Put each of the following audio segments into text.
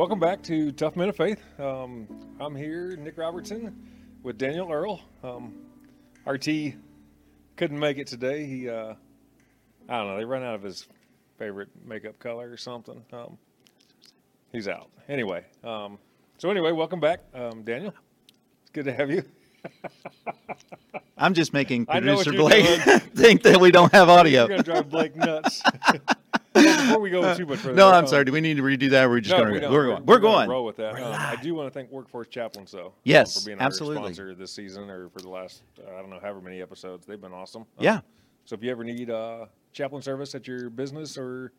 Welcome back to Tough Men of Faith. Um, I'm here, Nick Robertson, with Daniel Earle. Um, RT couldn't make it today. He, uh, I don't know, they run out of his favorite makeup color or something. Um, he's out. Anyway, um, so anyway, welcome back, um, Daniel. It's good to have you. I'm just making I know what producer Blake think that we don't have audio. You're going to drive Blake nuts. Before we go too much further, No, I'm um, sorry. Do we need to redo that? Or we're just No, going we we're going. We're gonna going. roll with that. Um, I do want to thank Workforce Chaplains, though. um, Yes, for being absolutely. our sponsor this season or for the last uh, I don't know however many episodes. They've been awesome. Um, Yeah. So if you ever need uh, chaplain service at your business or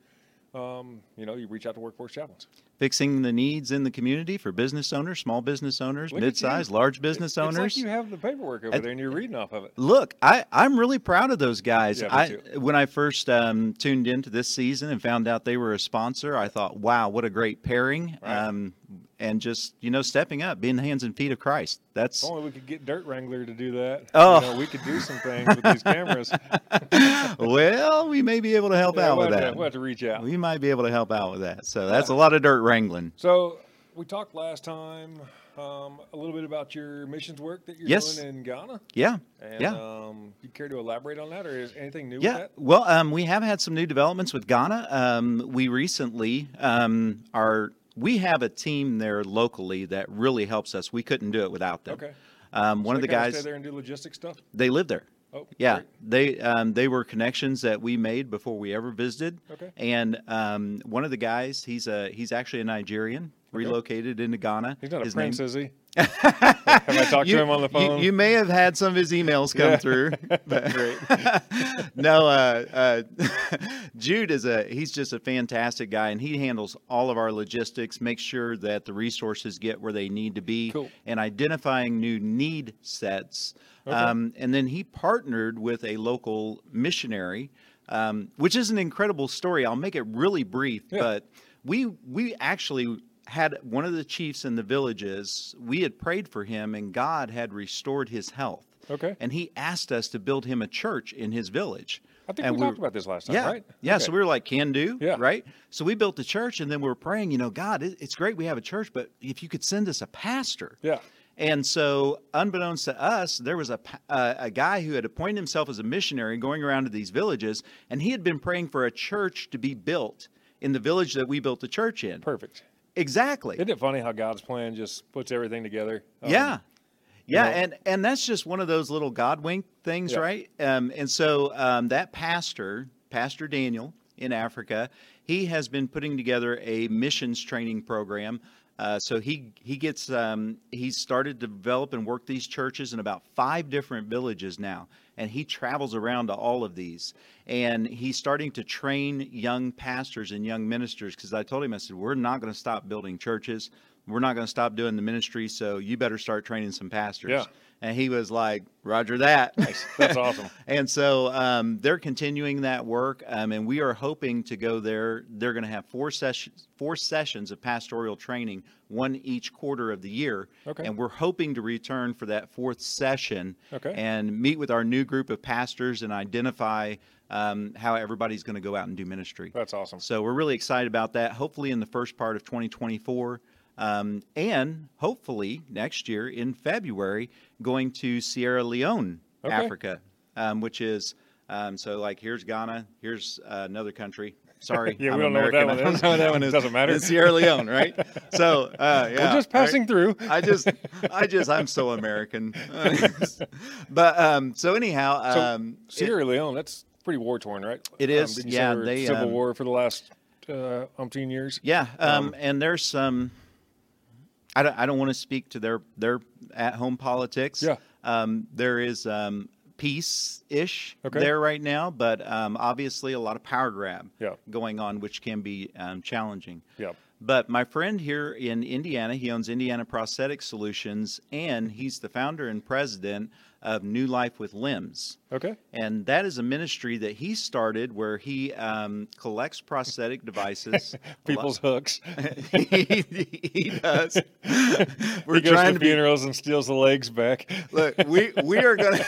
um, you know, you reach out to Workforce Chaplains. Fixing the needs in the community for business owners, small business owners, Look mid-sized, large business It's owners. like you have the paperwork over At- there and you're reading off of it. Look, I, I'm really proud of those guys. Yeah, I when I first um, tuned into this season and found out they were a sponsor, I thought, wow, what a great pairing. Right. Um, and just you know, stepping up, being the hands and feet of Christ. That's If only we could get Dirt Wrangler to do that. Oh. You know, we could do some things with these cameras. well, we may be able to help Yeah, out we'll, with that. to, we'll have to reach out. We might be able to help out with that. So that's a lot of dirt wrangling. So we talked last time um, a little bit about your missions work that you're Yes. doing in Ghana. Yeah. And Yeah. um, you care to elaborate on that, or is anything new Yeah, with that? well, um, we have had some new developments with Ghana. Um, we recently um, are we have a team there locally that really helps us. We couldn't do it without them. Okay. Um, one So of the guys stay there and do logistic stuff. they live there. Oh, Yeah, great. they um, they were connections that we made before we ever visited. Okay. And um, one of the guys, he's a he's actually a Nigerian, relocated into Ghana. He's not a His prince, name- is he? Have I talked you, to him on the phone? You, may have had some of his emails come Yeah. through. But Great. no, uh, uh, Jude is a he's just a fantastic guy, and he handles all of our logistics, makes sure that the resources get where they need to be, Cool. and identifying new need sets. Um, and then he partnered with a local missionary, um, which is an incredible story. I'll make it really brief, Yeah. but we we actually had one of the chiefs in the villages. We had prayed for him, and God had restored his health. Okay. And he asked us to build him a church in his village. I think and we we talked were- about this last time, Yeah, right? yeah. Okay. So we were like, can do, Yeah. right? So we built the church, and then we were praying. You know, God, it, it's great we have a church, but if you could send us a pastor, Yeah. and so, unbeknownst to us, there was a, uh, a guy who had appointed himself as a missionary going around to these villages, and he had been praying for a church to be built in the village that we built the church in. Perfect. Exactly. Isn't it funny how God's plan just puts everything together? Um, yeah. Yeah, know- and and that's just one of those little God wink things, Yeah. right? Um, and so um, that pastor, Pastor Daniel in Africa, he has been putting together a missions training program. Uh, so he he gets um, he's started to develop and work these churches in about five different villages now, and he travels around to all of these, and he's starting to train young pastors and young ministers. Because I told him, I said, we're not going to stop building churches, we're not going to stop doing the ministry, so you better start training some pastors. Yeah. And he was like, Roger that. That's awesome. and so um, they're continuing that work, um, and we are hoping to go there. They're going to have four sessions, four sessions of pastoral training, one each quarter of the year. Okay. And we're hoping to return for that fourth session Okay. and meet with our new group of pastors and identify um, how everybody's going to go out and do ministry. That's awesome. So we're really excited about that. Hopefully in the first part of 2024, um, and hopefully next year in February, going to Sierra Leone, Okay. Africa, um, which is um, so like here's Ghana, here's uh, another country. Sorry, Yeah, I'm we don't know what that American. one I don't know that one is. Doesn't matter. It's Sierra Leone, right? So uh, yeah, We're just right? passing through. I just, I just, I'm so American. but um, so anyhow, So um, it- Sierra Leone, that's pretty war torn, right? It is, you say yeah, they civil um, war for the last uh, umpteen years. Yeah, um, Um, and there's some. I don't, I don't want to speak to their their at home politics. Yeah. Um, there is um, peace ish Okay. there right now, but um, obviously a lot of power grab Yeah. going on, which can be um, challenging. Yeah. But my friend here in Indiana, he owns Indiana Prosthetic Solutions, and he's the founder and president of New Life with Limbs. Okay. And that is a ministry that he started where he um, collects prosthetic devices. People's hooks. he, he does. We're he goes trying to to be. funerals and steals the legs back. Look, we we are gonna.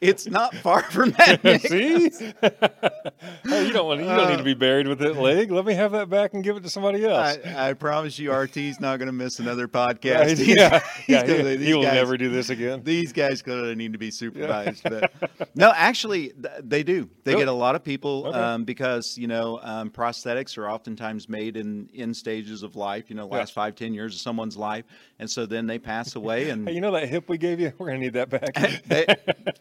it's not far from that. Nick. See? oh, you don't want. You don't need to be buried with that leg. Let me have that back and give it to somebody else. I, I promise you, RT's not going to miss another podcast. Right? Yeah. He's, yeah. He's yeah he, he will never do this again. These guys gonna need to be supervised. But no, actually, th- they do. They get a lot of people Okay. um, because you know um, prosthetics are oftentimes made in in stages of life. You know, Yeah. last five ten years of someone's life, and so then they pass away, and Hey, you know that hip we gave you? We're gonna need that back. they,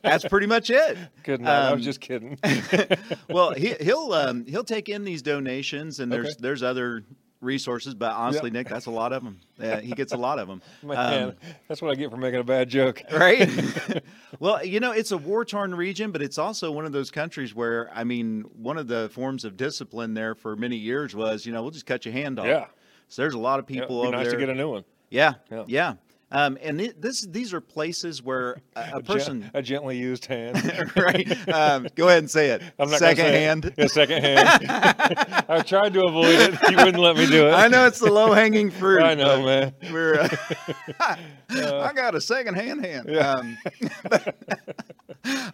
that's pretty much it. Good night. I Um, was just kidding. well, he, he'll um, he'll take in these donations, and there's Okay. there's other resources, but honestly, Nick, that's a lot of them. Yeah, he gets a lot of them. Man, um, that's what I get for making a bad joke. right? well, you know, it's a war torn region, but it's also one of those countries where, I mean, one of the forms of discipline there for many years was, you know, we'll just cut your hand off. Yeah. So there's a lot of people be over nice there. to get a new one. yeah, Yeah. yeah. Um, and it, this these are places where a, a person, a gently used hand. right? Um, go ahead and say it. I'm not Second gonna it. hand. Yeah, second hand. I tried to avoid it. You wouldn't let me do it. I know it's the low hanging fruit. I know, man. We're, uh, I got a second hand hand. Yeah. Um,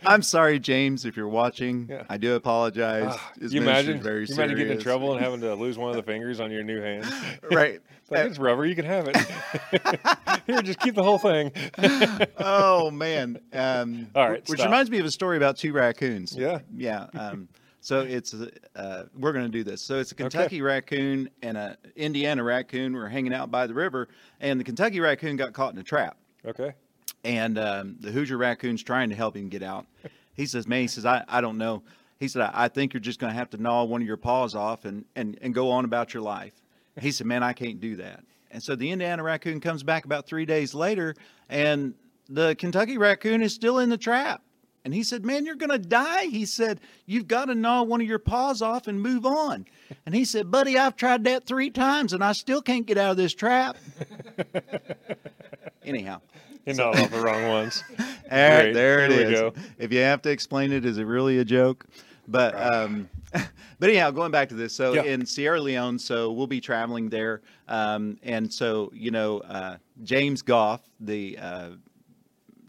I'm sorry, James, if you're watching. Yeah. I do apologize. His you imagine? very you imagine getting in trouble and having to lose one of the fingers on your new hand. right. It's like it's rubber. You can have it. Here, just keep the whole thing. oh man. Um, All right, Which stop. reminds me of a story about two raccoons. Yeah. Yeah. Um, so it's uh, we're going to do this. So it's a Kentucky raccoon and a Indiana raccoon were hanging out by the river, and the Kentucky raccoon got caught in a trap. Okay. and um, the Hoosier raccoon's trying to help him get out. He says, "Man, he says I, I don't know." He said, I, "I think you're just going to have to gnaw one of your paws off and, and and go on about your life." He said, "Man, I can't do that." And so the Indiana raccoon comes back about three days later, and the Kentucky raccoon is still in the trap. And he said, "Man, you're going to die." He said, "You've got to gnaw one of your paws off and move on." And he said, "Buddy, I've tried that three times, and I still can't get out of this trap." Anyhow. You're not all the wrong ones. All right, there it Here we go. If you have to explain it, is it really a joke? But um, but anyhow, going back to this. So Yeah. in Sierra Leone, so we'll be traveling there, um, and so you know uh, James Goff, the uh,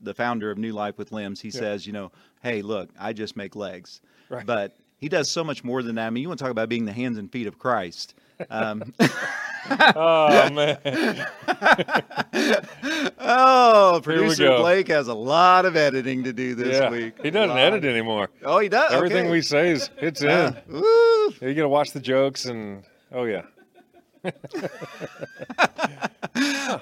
the founder of New Life with Limbs, he Yeah. says, you know, hey, look, I just make legs, Right. but he does so much more than that. I mean, you want to talk about being the hands and feet of Christ. Um, Oh man. oh, producer. Blake has a lot of editing to do this yeah. week. He doesn't edit anymore. Oh, he does. Everything Okay. we say is it's Uh, in. woo. You got to watch the jokes and oh yeah.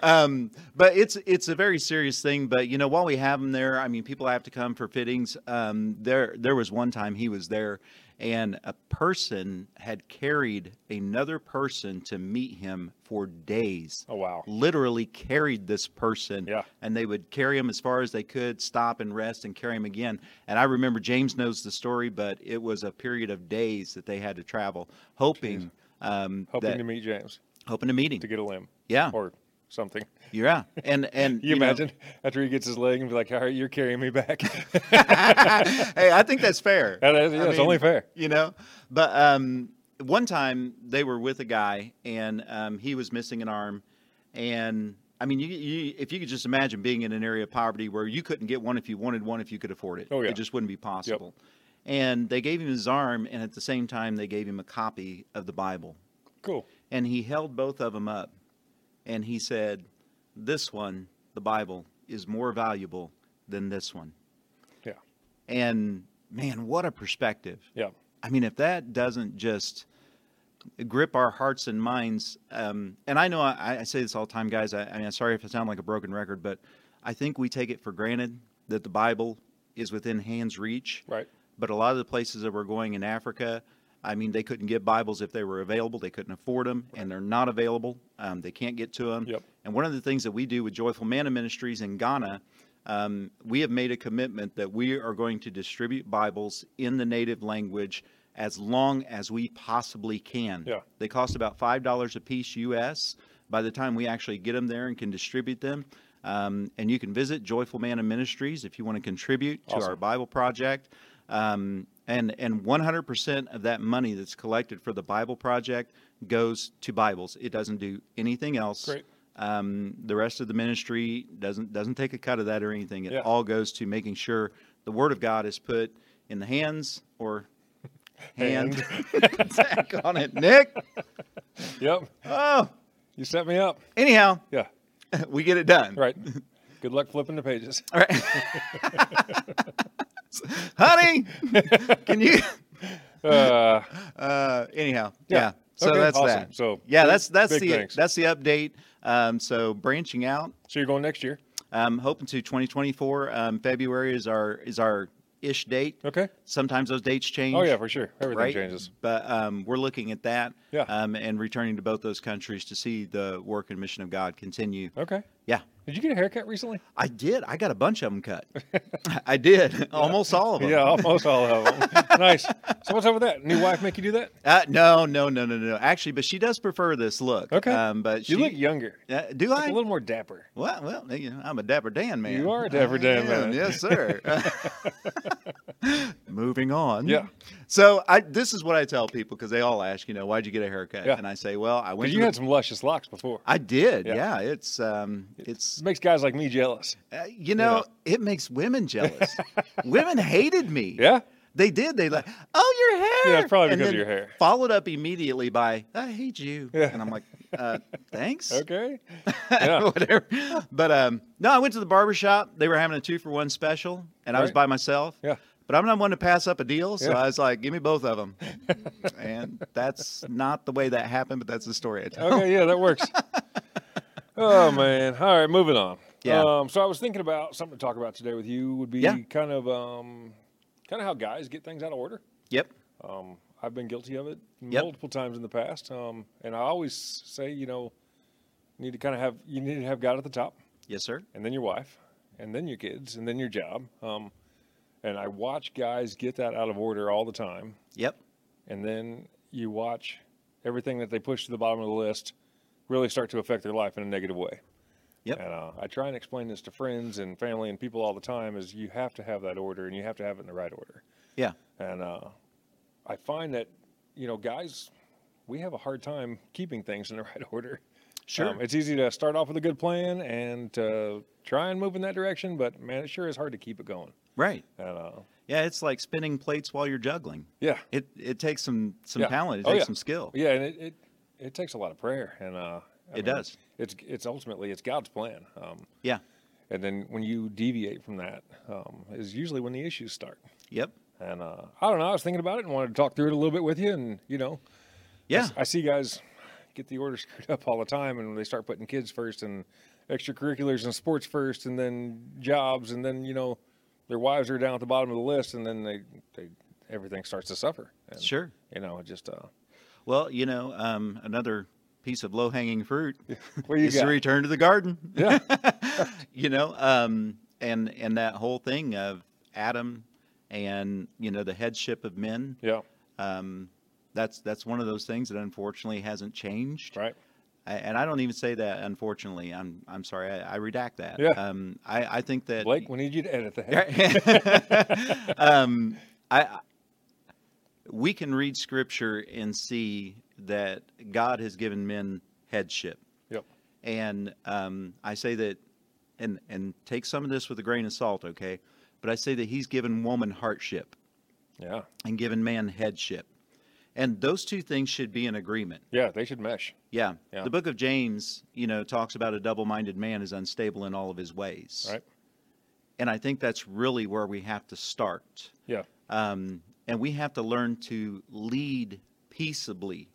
Um, but it's it's a very serious thing. But you know, while we have him there, I mean, people have to come for fittings. Um, there there was one time he was there, and a person had carried another person to meet him for days. Oh wow. Literally carried this person, Yeah. and they would carry him as far as they could, stop and rest, and carry him again. And I remember James knows the story, but it was a period of days that they had to travel, hoping um, Hoping that to meet James hoping to meet him. to get a limb Yeah, or something. yeah, and and You, know- imagine after he gets his leg and be like, "All right, you're carrying me back." hey, I think that's fair. That is- yeah, it's mean, only fair. You know, but um, one time they were with a guy and um, he was missing an arm, and I mean, you, you if you could just imagine being in an area of poverty where you couldn't get one if you wanted one if you could afford it. Oh, yeah. It just wouldn't be possible. And they gave him his arm, and at the same time, they gave him a copy of the Bible. Cool. And he held both of them up and he said, This one, the Bible, is more valuable than this one. Yeah. And man, what a perspective. Yeah. I mean, if that doesn't just grip our hearts and minds, um, and I know I, I say this all the time, guys. I, I mean, I'm sorry if I sound like a broken record, but I think we take it for granted that the Bible is within hands reach. Right. But a lot of the places that we're going in Africa, I mean, they couldn't get Bibles if they were available. They couldn't afford them, and they're not available. Um, they can't get to them. Yep. And one of the things that we do with Joyful Manna Ministries in Ghana, um, we have made a commitment that we are going to distribute Bibles in the native language as long as we possibly can. Yeah. They cost about five dollars a piece U.S. By the time we actually get them there and can distribute them, Um, and you can visit Joyful Manna Ministries if you want to contribute to our Bible project. Um, and and 100% of that money that's collected for the Bible project goes to Bibles. It doesn't do anything else. Great. Um, the rest of the ministry doesn't doesn't take a cut of that or anything. It Yeah. all goes to making sure the Word of God is put in the hands or hand. Tack on it, Nick. Yep. Oh, You set me up. anyhow, Yeah. we get it done. Right. Good luck flipping the pages. All right. Honey, can you? Uh, Uh, anyhow, Yeah. yeah. So Okay, that's awesome. that. So, yeah, big- that's that's the thanks. that's the update. Um, so branching out, so you're going next year. I'm hoping to 2024. Um, February is our is our ish date. Okay. Sometimes those dates change. Oh yeah, for sure. Everything right? changes. But um, we're looking at that. Yeah. Um, and returning to both those countries to see the work and mission of God continue. Okay. Yeah. Did you get a haircut recently? I did. I got a bunch of them cut. I did. Almost all of them. Yeah, almost all of them. nice. So what's up with that? New wife make you do that? Uh, no, no, no, no, no. Actually, but she does prefer this look. Okay. Um, but she, You look younger. Uh, do Like I? a little more dapper. well, well, you know, I'm a dapper Dan man. You are a dapper Dan man. Yes, sir. Moving on. Yeah. So I, this is what I tell people because they all ask, you know, why'd you get a haircut? Yeah. And I say, well, I went. You the- had some luscious locks before. I did. Yeah. Yeah. It's um, it's It makes guys like me jealous. uh, you know, it makes women jealous. women hated me. Yeah? They did. They like, oh, your hair. Yeah, it's probably because of your hair. Followed up immediately by, I hate you. Yeah. And I'm like, uh, thanks. Okay. Yeah. Whatever. But um, no, I went to the barber shop. They were having a two for one special, and I was by myself. Yeah. But I'm not one to pass up a deal, so Yeah. I was like, give me both of them. and that's not the way that happened, but that's the story I tell. Okay, yeah, that works. oh man. All right, moving on. Yeah. Um, so I was thinking about something to talk about today with you would be Yeah. kind of um, kind of how guys get things out of order. Yep. Um, I've been guilty of it Yep. multiple times in the past, um, and I always say, you know, you need to kind of have you need to have God at the top, Yes, sir. and then your wife, and then your kids, and then your job. And I watch guys get that out of order all the time, Yep. and then you watch everything that they push to the bottom of the list really start to affect their life in a negative way. Yep. And uh, I try and explain this to friends and family and people all the time: is you have to have that order, and you have to have it in the right order. Yeah. And uh, I find that, you know, guys, we have a hard time keeping things in the right order. Sure. Um, it's easy to start off with a good plan and uh, try and move in that direction, but man, it sure is hard to keep it going. Right. And uh, Yeah, it's like spinning plates while you're juggling. yeah, It it takes some some Yeah. talent. It Oh, takes yeah. some skill. yeah, and it, it it takes a lot of prayer, and uh, It mean, does. It's it's ultimately it's God's plan. Um, Yeah. and then when you deviate from that, um, is usually when the issues start. Yep. And uh, I don't know. I was thinking about it and wanted to talk through it a little bit with you. And you know, I Yeah. s- I, see guys get the order screwed up all the time, and they start putting kids first and extracurriculars and sports first, and then jobs, and then you know, their wives are down at the bottom of the list, and then they, they everything starts to suffer. And, Sure. You know, just uh, Well, you know, um, another piece of low hanging fruit what do you is to return to the garden. yeah, you know, um, and and that whole thing of Adam and you know the headship of men. yeah, Um, that's that's one of those things that unfortunately hasn't changed. right. I, and I don't even say that unfortunately. I'm I'm sorry. I, I redact that. Yeah. Um, I I think that Blake, we need you to edit that. um, I, we can read scripture and see that God has given men headship. Yep. And um, I say that, and and take some of this with a grain of salt, okay? But I say that He's given woman heartship Yeah, and given man headship, and those two things should be in agreement. yeah, they should mesh. Yeah. Yeah. The book of James, you know, talks about a double-minded man is unstable in all of his ways. Right. And I think that's really where we have to start. Yeah, Um, and we have to learn to lead peaceably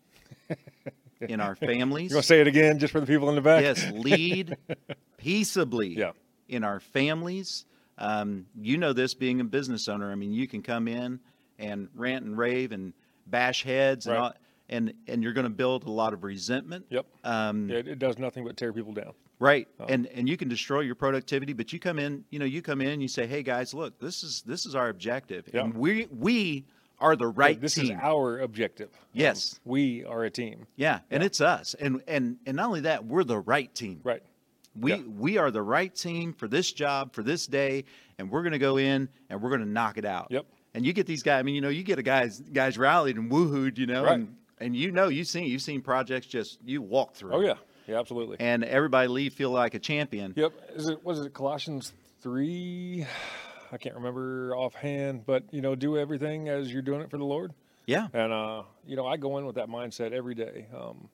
in our families. you want to say it again, just for the people in the back? yes, lead peaceably Yeah. in our families. Um, you know this being a business owner. I mean, you can come in and rant and rave and bash heads and all, and and you're going to build a lot of resentment. Yep. Um, Yeah, it, it does nothing but tear people down. Right. Oh. And and you can destroy your productivity, but you come in, you know, you come in and you say, "Hey guys, look, this is this is our objective. Yeah. And we we are the right team. this team." is our objective. Um, Yes. we are a team. yeah, and Yeah. it's us. And and and not only that, we're the right team. Right. We Yeah. we are the right team for this job for this day, and we're going to go in and we're going to knock it out. Yep. And you get these guys. I mean, you know, you get a guys guys rallied and woohooed, you know, Right. and and you know you've seen you've seen projects just you walk through. Oh yeah, yeah, absolutely. And everybody leave feel like a champion. Yep. Is it was it Colossians three? I can't remember offhand, but you know, do everything as you're doing it for the Lord. Yeah. And uh, you know, I go in with that mindset every day. Um,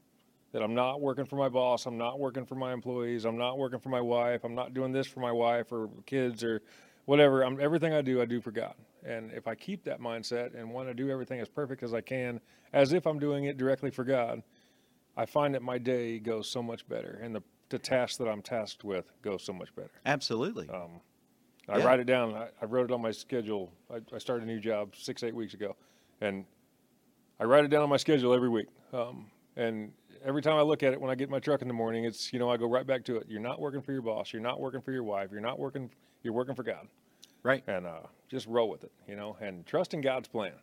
that I'm not working for my boss, I'm not working for my employees, I'm not working for my wife, I'm not doing this for my wife or kids or whatever. I'm everything I do, I do for God. And if I keep that mindset and want to do everything as perfect as I can, as if I'm doing it directly for God, I find that my day goes so much better, and the the tasks that I'm tasked with go so much better. Absolutely. Um, I Yeah. write it down. I, I wrote it on my schedule. I, I started a new job six, eight weeks ago, and I write it down on my schedule every week. Um, and every time I look at it when I get my truck in the morning, it's you know I go right back to it. You're not working for your boss. You're not working for your wife. You're not working. You're working for God, right. and uh, just roll with it. You know, and trust in God's plan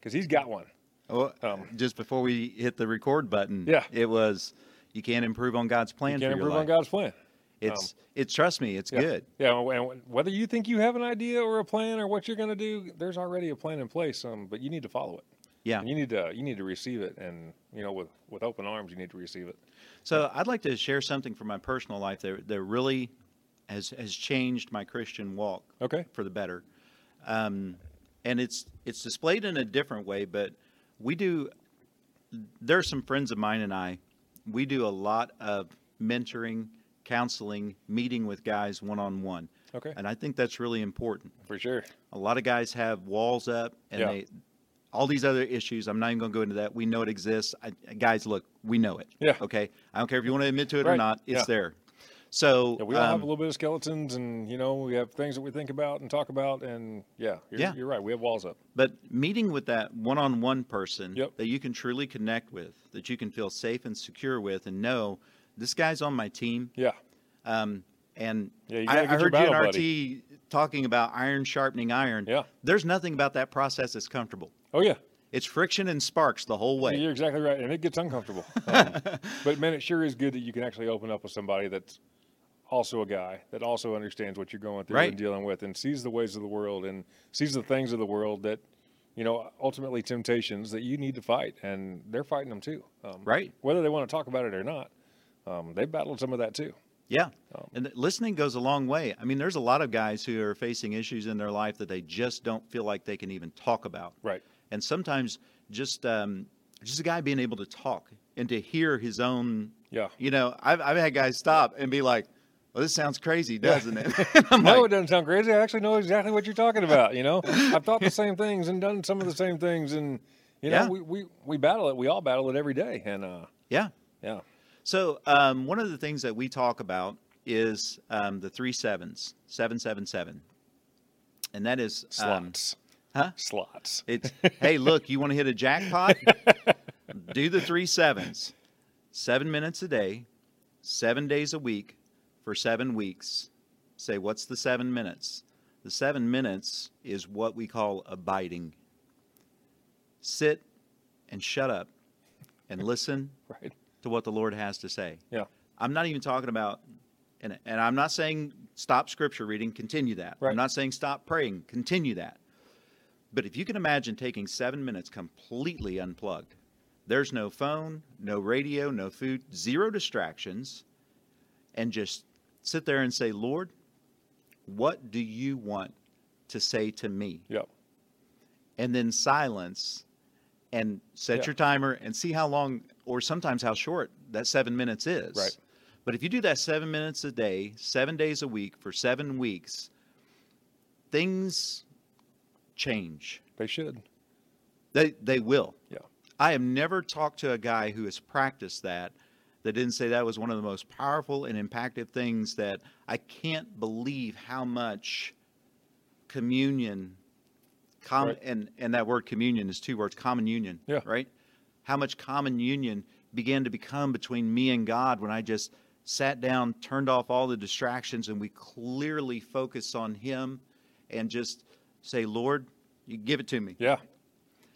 because He's got one. Well, Um, just before we hit the record button, Yeah. it was you can't improve on God's plan You can't your improve on life. God's plan. It's it's trust me, it's Yeah. good. Yeah, and whether you think you have an idea or a plan or what you're going to do, there's already a plan in place. Um, but you need to follow it. Yeah. And you need to you need to receive it, and you know, with with open arms, you need to receive it. So I'd like to share something from my personal life that that really has has changed my Christian walk Okay. for the better. Um, and it's it's displayed in a different way, but we do. There are some friends of mine and I. We do a lot of mentoring, counseling, meeting with guys one on one, Okay. and I think that's really important. For sure. A lot of guys have walls up, and Yeah. they all these other issues. I'm not even going to go into that. We know it exists. I, guys, look, we know it. Yeah. Okay. I don't care if you want to admit to it or not. It's Yeah. there. So Yeah, we all have um, a little bit of skeletons, and you know, we have things that we think about and talk about, and yeah, you're, Yeah. you're right. We have walls up. But meeting with that one-on-one person Yep. that you can truly connect with, that you can feel safe and secure with, and know this guy's on my team. Yeah. Um, and Yeah, I, I heard you in battle RT talking about iron sharpening iron. Yeah. There's nothing about that process that's comfortable. Oh yeah. It's friction and sparks the whole way. You're exactly right, and it gets uncomfortable. Um, but man, it sure is good that you can actually open up with somebody that's also a guy that also understands what you're going through Right. and dealing with, and sees the ways of the world and sees the things of the world that, you know, ultimately temptations that you need to fight, and they're fighting them too. Um, Right. Whether they want to talk about it or not, um, they've battled some of that too. Yeah. Um, and listening goes a long way. I mean, there's a lot of guys who are facing issues in their life that they just don't feel like they can even talk about. Right. And sometimes just um, just a guy being able to talk and to hear his own, Yeah. you know, I've, I've had guys stop and be like, well, this sounds crazy, doesn't it? No, like, it doesn't sound crazy. I actually know exactly what you're talking about. You know, I've thought the same things and done some of the same things, and you know, Yeah. we, we we battle it. We all battle it every day, and uh, yeah. yeah, So um, one of the things that we talk about is um, the three sevens, seven, seven, seven. And that is um, slots, huh? slots. It's hey, look, you want to hit a jackpot? Do the three sevens. Seven minutes a day, seven days a week, for seven weeks. Say, what's the seven minutes? The seven minutes is what we call abiding. Sit and shut up and listen Right. to what the Lord has to say. Yeah. I'm not even talking about, and, and I'm not saying stop scripture reading, continue that. Right. I'm not saying stop praying, continue that. But if you can imagine taking seven minutes completely unplugged, there's no phone, no radio, no food, zero distractions, and just sit there and say, Lord, what do you want to say to me? Yep. and then silence and set Yeah. your timer and see how long or sometimes how short that seven minutes is. Right. But if you do that seven minutes a day, seven days a week for seven weeks, things change. They should. They they will. Yeah. I have never talked to a guy who has practiced that that didn't say that was one of the most powerful and impactful things that I can't believe how much communion com- Right. and and that word communion is two words common union Yeah. right how much common union began to become between me and God when I just sat down turned off all the distractions and we clearly focus on him and just say lord you give it to me Yeah.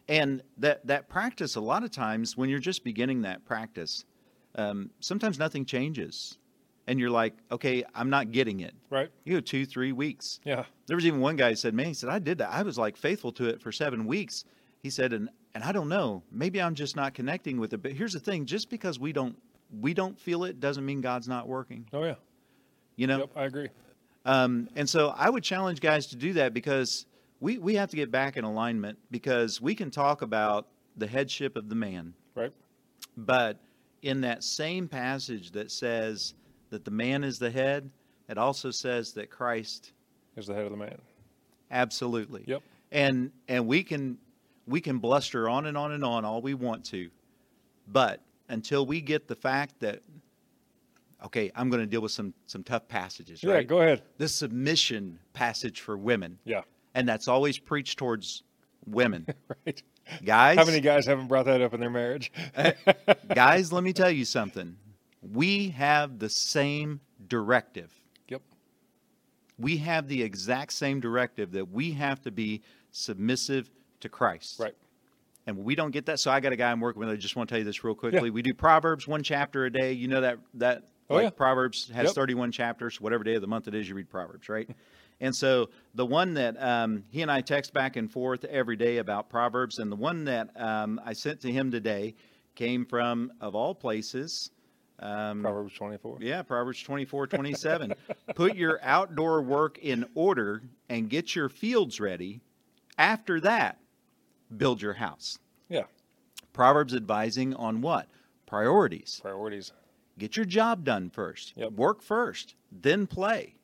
and that that practice a lot of times when you're just beginning that practice um, sometimes nothing changes and you're like, okay, I'm not getting it. Right. You go two, three weeks. Yeah. There was even one guy who said, man, he said, I did that. I was like faithful to it for seven weeks. He said, and and I don't know, maybe I'm just not connecting with it. But here's the thing: just because we don't we don't feel it doesn't mean God's not working. Oh yeah. You know. Yep. I agree. Um, and so I would challenge guys to do that because we we have to get back in alignment because we can talk about the headship of the man, Right. but in that same passage that says that the man is the head, it also says that Christ Is the head of the man. absolutely. Yep. And and we can we can bluster on and on and on all we want to, but until we get the fact that okay, I'm going to deal with some some tough passages, Yeah. right? Go ahead. the submission passage for women, Yeah. and that's always preached towards women. Right. Guys, How many guys haven't brought that up in their marriage? guys, let me tell you something. We have the same directive. Yep. We have the exact same directive that we have to be submissive to Christ. Right. And we don't get that. So I got a guy I'm working with. I just want to tell you this real quickly. We do Proverbs one chapter a day. You know that that Oh, like yeah. Proverbs has Yep. 31 chapters. Whatever day of the month it is, you read Proverbs, right? and so the one that um, he and I text back and forth every day about Proverbs, and the one that um, I sent to him today came from of all places. Um, Proverbs 24. yeah, Proverbs 24, 27. Put your outdoor work in order and get your fields ready. After that, build your house. Yeah. Proverbs advising on what? Priorities. Priorities. Get your job done first. Yep. Work first, then play.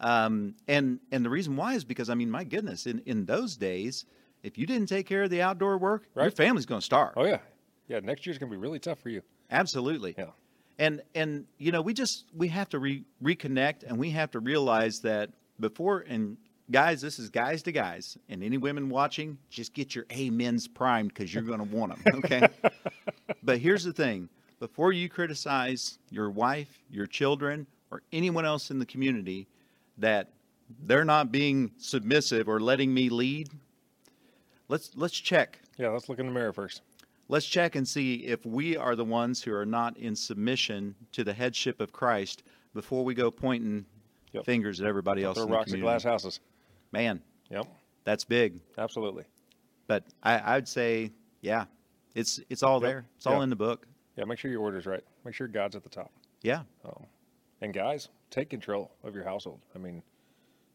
Um, and and the reason why is because I mean, my goodness, in in those days, if you didn't take care of the outdoor work, your family's going to starve. Oh yeah. Yeah. Next year's gonna be really tough for you. Absolutely. Yeah. And and you know, we just we have to re- reconnect and we have to realize that before and guys, this is guys to guys, and any women watching, just get your amens primed because you're going to want them. Okay. but here's the thing: before you criticize your wife, your children, or anyone else in the community that they're not being submissive or letting me lead, let's let's check Yeah. Let's look in the mirror first. let's check and see if we are the ones who are not in submission to the headship of Christ before we go pointing Yep. fingers at everybody else Throw in the rocks at glass houses. Man, Yep. that's big. Absolutely. But I, I'd say, yeah, it's it's all Yep. there. It's all in the book. Yeah. Make sure your order's right. Make sure God's at the top. Yeah, Um, and guys, take control of your household. I mean,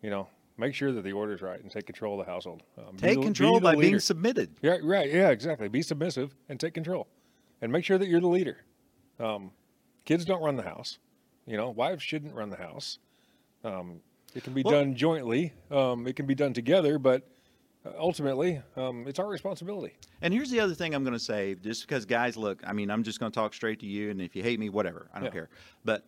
you know, make sure that the order's right and take control of the household. Um, take the- be control the by being submitted. Yeah, right. Yeah, exactly. Be submissive and take control, and make sure that you're the leader. Um, kids don't run the house. You know, wives shouldn't run the house. Um, it can be Well- done jointly. Um, it can be done together, but uh, ultimately, um, it's our responsibility. And here's the other thing I'm going to say, just because guys, look, I mean, I'm just going to talk straight to you, and if you hate me, whatever, I don't Yeah. care. But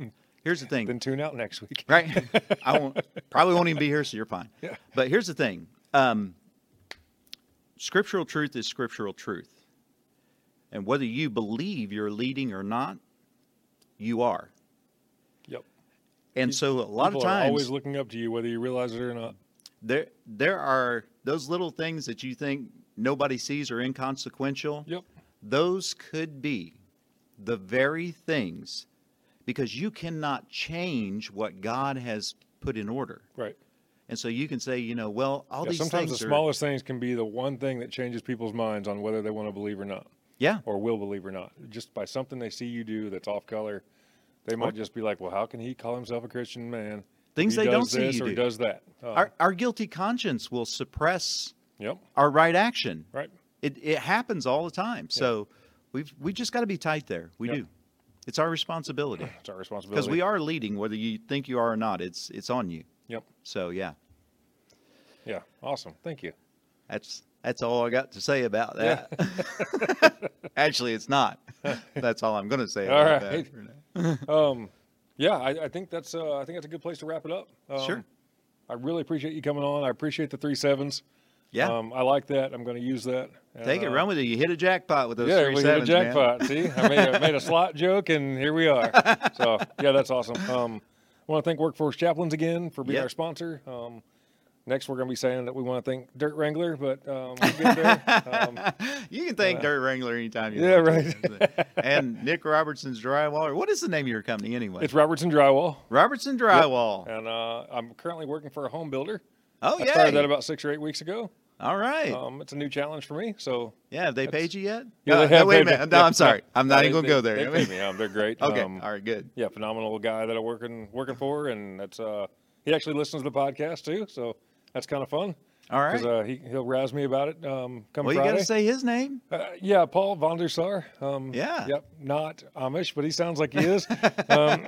here's the thing. Then tune out next week. right? I won't probably won't even be here, so you're fine. Yeah. But here's the thing: um, scriptural truth is scriptural truth, and whether you believe you're leading or not, you are. Yep. And so a lot of times always looking up to you, whether you realize it or not. there there are those little things that you think nobody sees are inconsequential. Yep. Those could be the very things because you cannot change what God has put in order. Right. And so you can say, you know, well, all Yeah, these sometimes things the are, smallest things can be the one thing that changes people's minds on whether they want to believe or not, yeah, or will believe or not. Just by something they see you do that's off color, they might just be like, "Well, how can he call himself a Christian man?" Things He they don't see you or do. does that. Uh, our, our guilty conscience will suppress yep. our right action. Right. It it happens all the time. So we've we just got to be tight there. We Yep. do. It's our responsibility It's our responsibility. because we are leading, whether you think you are or not. It's it's on you. Yep. So yeah, Yeah. Awesome. Thank you. that's that's all I got to say about that. Actually, it's not. That's all I'm going to say All about right. that. Um, yeah, I, I think that's uh, I think that's a good place to wrap it up. Um, Sure. I really appreciate you coming on. I appreciate the three sevens. Yeah, Um, I like that. I'm going to use that. take it, And, uh, run with it. You hit a jackpot with those yeah, three we sevens, hit a man. jackpot. See, I made a, made a slot joke, and here we are. So yeah, that's awesome. Um, I want to thank Workforce Chaplains again for being Yep. our sponsor. Um, next we're going to be saying that we want to thank Dirt Wrangler, but um, we'll get there. Um, you can thank uh, Dirt Wrangler anytime you yeah, right. and Nick Robertson's Drywall. What is the name of your company anyway? it's Robertson Drywall, Robertson Drywall. and uh, I'm currently working for a home builder. Oh I yeah. started that about six or eight weeks ago. All right. Um, it's a new challenge for me, so yeah. Have they paid you yet? yeah, Uh, they no, have wait a paid me. minute. No, I'm sorry. no, I'm not they- even gonna they- go there. They paid me. Um, they're great. okay. Um, All right. Good. yeah, phenomenal guy that I'm working working for, and that's uh, he actually listens to the podcast too, so that's kind of fun. All right. Because uh, he he'll razz me about it. Um, come well, you got to say his name. Uh, yeah, Paul von der Sar. Um, Yeah. Yep. Not Amish, but he sounds like he is. um,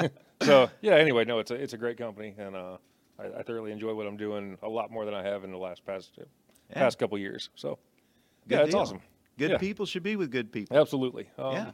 so yeah. Anyway, no, it's a it's a great company, and uh, I, I thoroughly enjoy what I'm doing a lot more than I have in the last past past couple years. So Good yeah, it's awesome. Good Yeah. people should be with good people. Absolutely. Um, Yeah.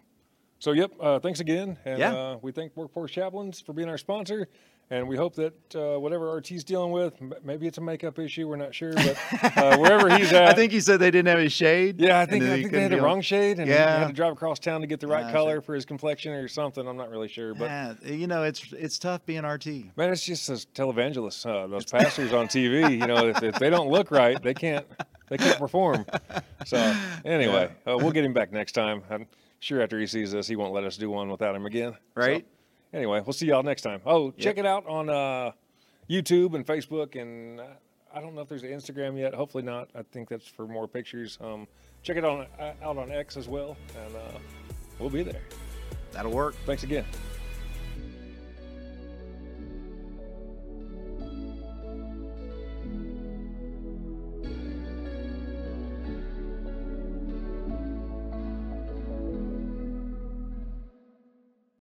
So yep. Uh, thanks again, and Yeah. uh, we thank Workforce Chaplains for being our sponsor. And we hope that uh, whatever RT's dealing with, m- maybe it's a makeup issue, we're not sure, but uh, wherever he's at, I think he said they didn't have his shade. Yeah, I think, I think they had the wrong shade, and Yeah. he had to drive across town to get the right Yeah, color sure. for his complexion or something. I'm not really sure, but Yeah, you know, it's it's tough being RT. man, it's just those televangelists, uh, those pastors on TV. You know, if, if they don't look right, they can't they can't perform. So anyway, uh, we'll get him back next time. I'm sure after he sees this, he won't let us do one without him again. Right. Anyway, we'll see y'all next time. Oh, check it out on uh, YouTube and Facebook, and uh, I don't know if there's an Instagram yet. Hopefully not. I think that's for more pictures. Um, check it on uh, out on X as well, and uh, we'll be there. That'll work. Thanks again.